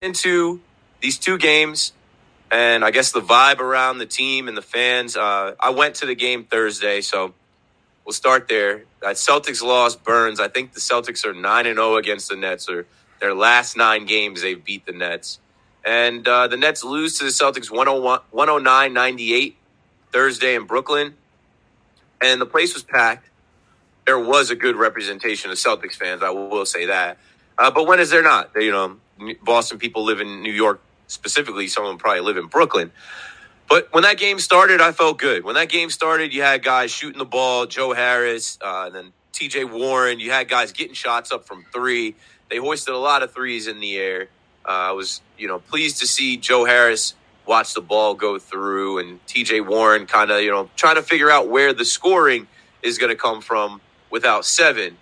into these two games and I guess the vibe around the team and the fans. Uh, I went to the game Thursday, so we'll start there. That Celtics lost Burns. I think the Celtics are 9 and 0 against the Nets, or their last nine games they've beat the Nets. And uh, the Nets lose to the Celtics 109 98 Thursday in Brooklyn. And the place was packed. There was a good representation of Celtics fans, I will say that. Uh, but when is there not? You know, Boston people live in New York specifically. Some of them probably live in Brooklyn. But when that game started, I felt good. When that game started, you had guys shooting the ball, Joe Harris, uh, and then T.J. Warren. You had guys getting shots up from three. They hoisted a lot of threes in the air. Uh, I was, you know, pleased to see Joe Harris watch the ball go through, and T.J. Warren kind of, you know, trying to figure out where the scoring is going to come from without seven.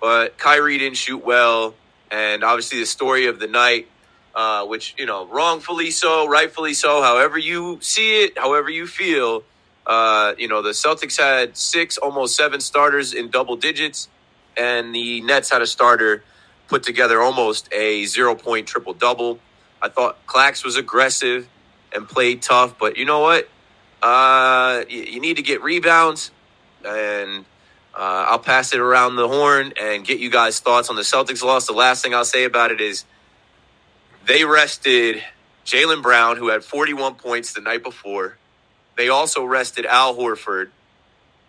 But Kyrie didn't shoot well and obviously the story of the night, uh, which you know, wrongfully so, rightfully so, however you see it, however you feel. Uh, you know, the Celtics had six, almost seven starters in double digits, and the Nets had a starter put together almost a zero point triple double. I thought Clax was aggressive and played tough, but you know what? Uh, you, you need to get rebounds, and uh, I'll pass it around the horn and get you guys' thoughts on the Celtics loss. The last thing I'll say about it is they rested Jaylen Brown, who had 41 points the night before. They also rested Al Horford,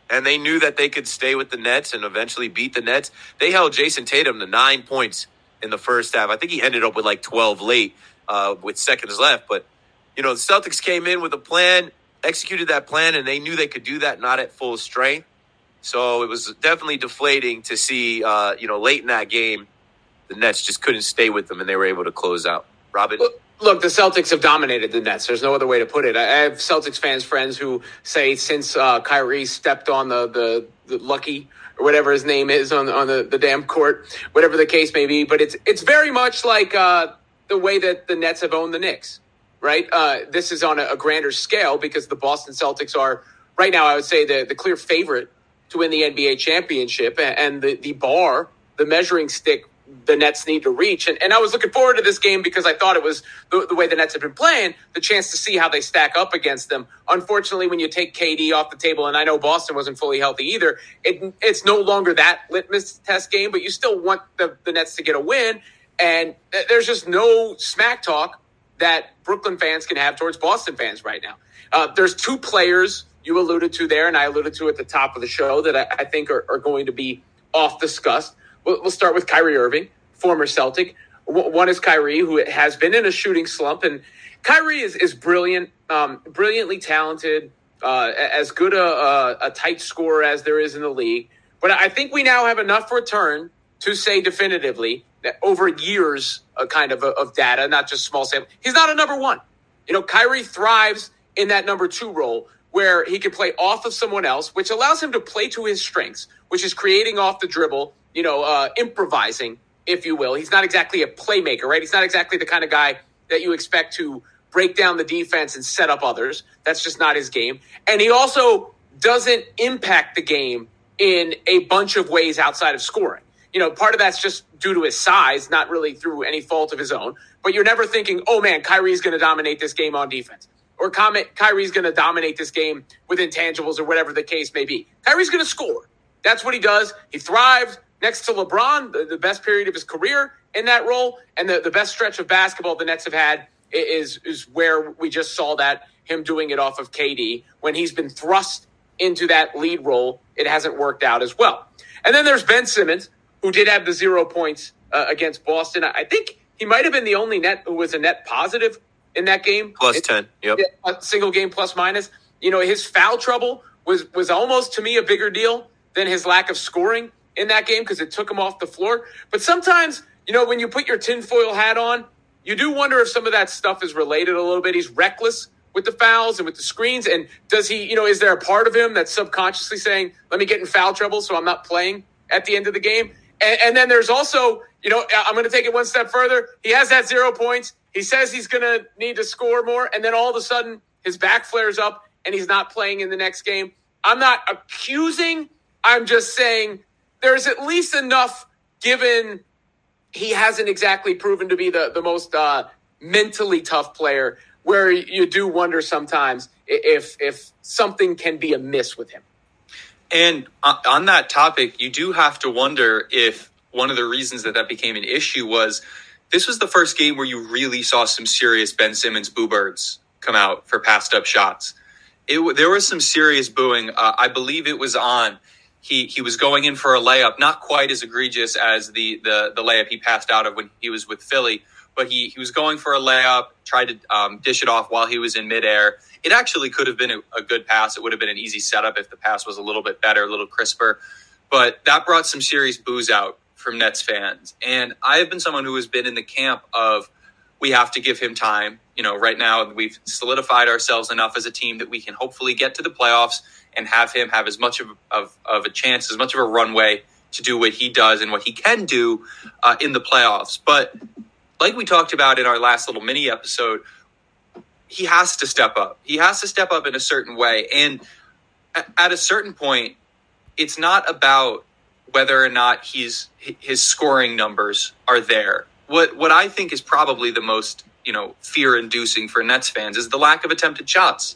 and they knew that they could stay with the Nets and eventually beat the Nets. They held Jayson Tatum to nine points in the first half. I think he ended up with like 12 late uh, with seconds left. But, you know, the Celtics came in with a plan, executed that plan, and they knew they could do that not at full strength. So it was definitely deflating to see, uh, you know, late in that game, the Nets just couldn't stay with them and they were able to close out. Robin? Look, the Celtics have dominated the Nets. There's no other way to put it. I have Celtics fans, friends who say since uh, Kyrie stepped on the, the, the lucky or whatever his name is on, on the, the damn court, whatever the case may be, but it's, it's very much like uh, the way that the Nets have owned the Knicks, right? Uh, this is on a, a grander scale because the Boston Celtics are, right now, I would say, the, the clear favorite to win the NBA championship and the, the bar, the measuring stick the Nets need to reach. And, and I was looking forward to this game because I thought it was the, the, way the Nets have been playing, the chance to see how they stack up against them. Unfortunately, when you take KD off the table, and I know Boston wasn't fully healthy either, it, it's no longer that litmus test game, but you still want the, the Nets to get a win. And there's just no smack talk that Brooklyn fans can have towards Boston fans right now. Uh, there's two players you alluded to there, and I alluded to at the top of the show that I, I think are, are, going to be off discussed. We'll, we'll, start with Kyrie Irving, former Celtic. W- one is Kyrie, who has been in a shooting slump, and Kyrie is, is brilliant, um, brilliantly talented, uh, as good a, a, a tight scorer as there is in the league. But I think we now have enough return to say definitively that over years, a kind of, of data, not just small sample, he's not a number one. You know, Kyrie thrives in that number two role where he can play off of someone else, which allows him to play to his strengths, which is creating off the dribble, you know, uh, improvising, if you will. He's not exactly a playmaker, right? He's not exactly the kind of guy that you expect to break down the defense and set up others. That's just not his game. And he also doesn't impact the game in a bunch of ways outside of scoring. You know, part of that's just due to his size, not really through any fault of his own. But you're never thinking, oh man, Kyrie's going to dominate this game on defense or comment Kyrie's going to dominate this game with intangibles or whatever the case may be. Kyrie's going to score. That's what he does. He thrives next to LeBron, the, the best period of his career in that role, and the, the best stretch of basketball the Nets have had is is where we just saw that him doing it off of KD when he's been thrust into that lead role. It hasn't worked out as well. And then there's Ben Simmons, who did have the zero points uh, against Boston. I think he might have been the only net who was a net positive in that game. Plus it, 10. Yep. A single game plus minus. You know, his foul trouble was was almost to me a bigger deal than his lack of scoring in that game because it took him off the floor. But sometimes, you know, when you put your tinfoil hat on, you do wonder if some of that stuff is related a little bit. He's reckless with the fouls and with the screens. And does he, you know, is there a part of him that's subconsciously saying, let me get in foul trouble so I'm not playing at the end of the game? And, and then there's also, you know, I'm going to take it one step further. He has that zero points. He says he's going to need to score more. And then all of a sudden, his back flares up and he's not playing in the next game. I'm not accusing, I'm just saying there's at least enough given he hasn't exactly proven to be the, the most uh, mentally tough player where you do wonder sometimes if if something can be amiss with him. And on that topic, you do have to wonder if one of the reasons that that became an issue was this was the first game where you really saw some serious Ben Simmons boo birds come out for passed up shots. It, there was some serious booing. Uh, I believe it was on. He he was going in for a layup, not quite as egregious as the the the layup he passed out of when he was with Philly, but he, he was going for a layup, tried to um, dish it off while he was in midair. It actually could have been a, a, good pass. It would have been an easy setup if the pass was a little bit better, a little crisper. But that brought some serious boos out from Nets fans. And I have been someone who has been in the camp of we have to give him time. You know, right now we've solidified ourselves enough as a team that we can hopefully get to the playoffs and have him have as much of, of, of a chance, as much of a runway to do what he does and what he can do uh, in the playoffs. But like we talked about in our last little mini episode, he has to step up. He has to step up in a certain way. And at a certain point, it's not about whether or not he's his scoring numbers are there. What what I think is probably the most, you know, fear inducing for Nets fans is the lack of attempted shots.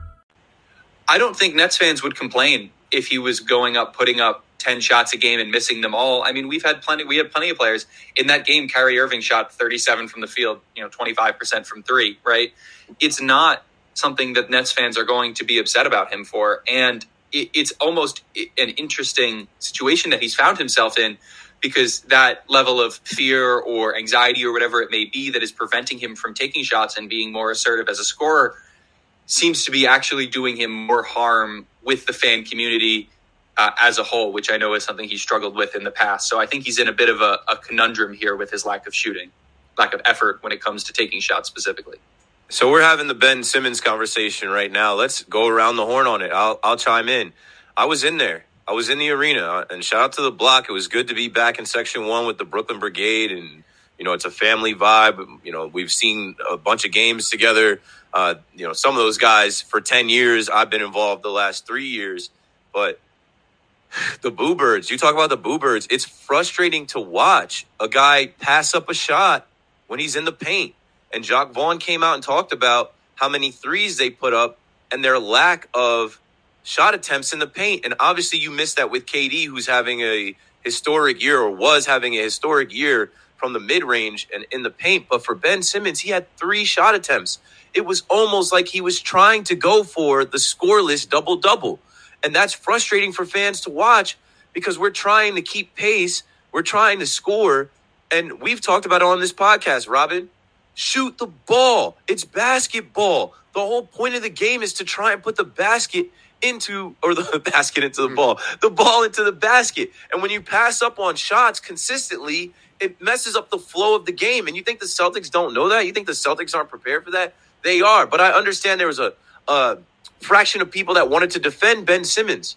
I don't think Nets fans would complain if he was going up, putting up 10 shots a game and missing them all. I mean, we've had plenty, we had plenty of players in that game. Kyrie Irving shot 37 from the field, you know, 25% from three, right? It's not something that Nets fans are going to be upset about him for. And it, it's almost an interesting situation that he's found himself in because that level of fear or anxiety or whatever it may be that is preventing him from taking shots and being more assertive as a scorer seems to be actually doing him more harm with the fan community uh, as a whole, which I know is something he struggled with in the past. So I think he's in a bit of a, a conundrum here with his lack of shooting, lack of effort when it comes to taking shots specifically. So we're having the Ben Simmons conversation right now. Let's go around the horn on it. I'll, I'll chime in. I was in there. I was in the arena, and shout out to the block. It was good to be back in Section One with the Brooklyn Brigade, and you know it's a family vibe. You know we've seen a bunch of games together. Uh, you know, some of those guys for 10 years, I've been involved the last three years. But the Boo Birds, you talk about the Boo Birds, it's frustrating to watch a guy pass up a shot when he's in the paint. And Jacque Vaughn came out and talked about how many threes they put up and their lack of shot attempts in the paint. And obviously, you missed that with KD, who's having a historic year or was having a historic year from the mid range and in the paint. But for Ben Simmons, he had three shot attempts it was almost like he was trying to go for the scoreless double double. And that's frustrating for fans to watch because we're trying to keep pace, we're trying to score. And we've talked about it on this podcast, Robin. Shoot the ball. It's basketball. The whole point of the game is to try and put the basket into or the basket into the hmm. ball, the ball into the basket. And when you pass up on shots consistently, it messes up the flow of the game. And you think the Celtics don't know that? You think the Celtics aren't prepared for that? They are, but I understand there was a, a fraction of people that wanted to defend Ben Simmons.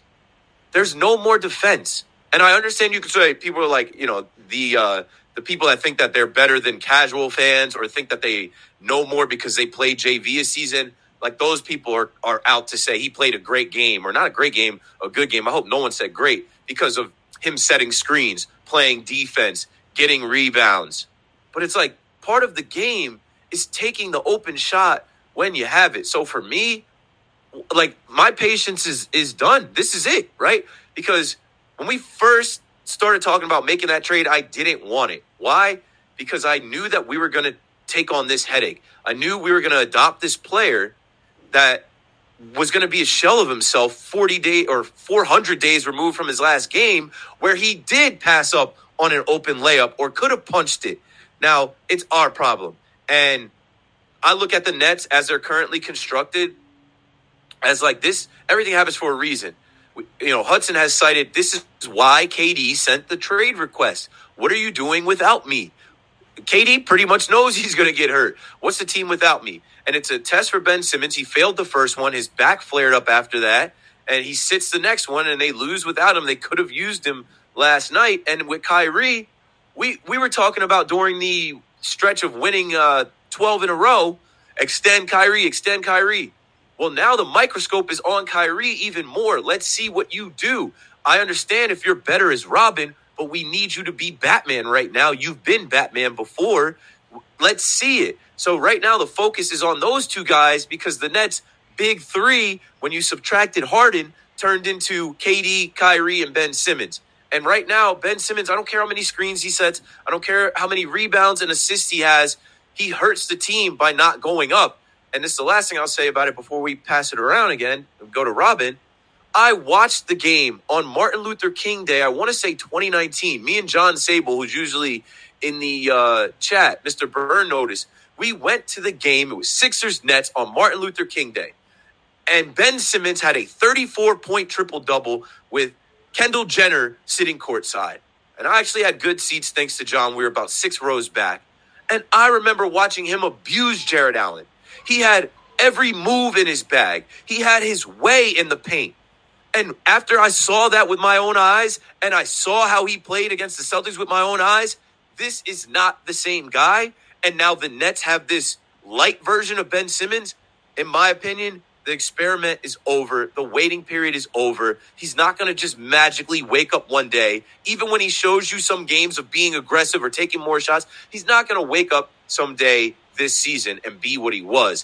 There's no more defense And I understand you could say people are like, you know, the uh, the people that think that they're better than casual fans or think that they know more because they played JV a season. Like those people are are out to say he played a great game or not a great game, a good game. I hope no one said great because of him setting screens, playing defense, getting rebounds. But it's like part of the game is taking the open shot when you have it. So for me, like my patience is is done. This is it, right? Because when we first started talking about making that trade, I didn't want it. Why? Because I knew that we were going to take on this headache. I knew we were going to adopt this player that was going to be a shell of himself 40 days or 400 days removed from his last game where he did pass up on an open layup or could have punched it. Now, it's our problem. And I look at the Nets as they're currently constructed as like this everything happens for a reason. You know, Hudson has cited this is why KD sent the trade request. What are you doing without me? KD pretty much knows he's going to get hurt. What's the team without me? And it's a test for Ben Simmons. He failed the first one. His back flared up after that. And he sits the next one and they lose without him. They could have used him last night. And with Kyrie, we, we were talking about during the stretch of winning uh, 12 in a row extend Kyrie, extend Kyrie. Well, now the microscope is on Kyrie even more. Let's see what you do. I understand if you're better as Robin, but we need you to be Batman right now. You've been Batman before. Let's see it. So right now the focus is on those two guys because the Nets big 3 when you subtracted Harden turned into KD, Kyrie and Ben Simmons. And right now Ben Simmons, I don't care how many screens he sets, I don't care how many rebounds and assists he has, he hurts the team by not going up and this is the last thing I'll say about it before we pass it around again and go to Robin. I watched the game on Martin Luther King Day. I want to say 2019. Me and John Sable, who's usually in the uh, chat, Mr. Burn noticed. We went to the game. It was Sixers Nets on Martin Luther King Day. And Ben Simmons had a 34 point triple double with Kendall Jenner sitting courtside. And I actually had good seats thanks to John. We were about six rows back. And I remember watching him abuse Jarrett Allen. He had every move in his bag. He had his way in the paint. And after I saw that with my own eyes and I saw how he played against the Celtics with my own eyes, this is not the same guy. And now the Nets have this light version of Ben Simmons. In my opinion, the experiment is over. The waiting period is over. He's not going to just magically wake up one day. Even when he shows you some games of being aggressive or taking more shots, he's not going to wake up someday this season and be what he was.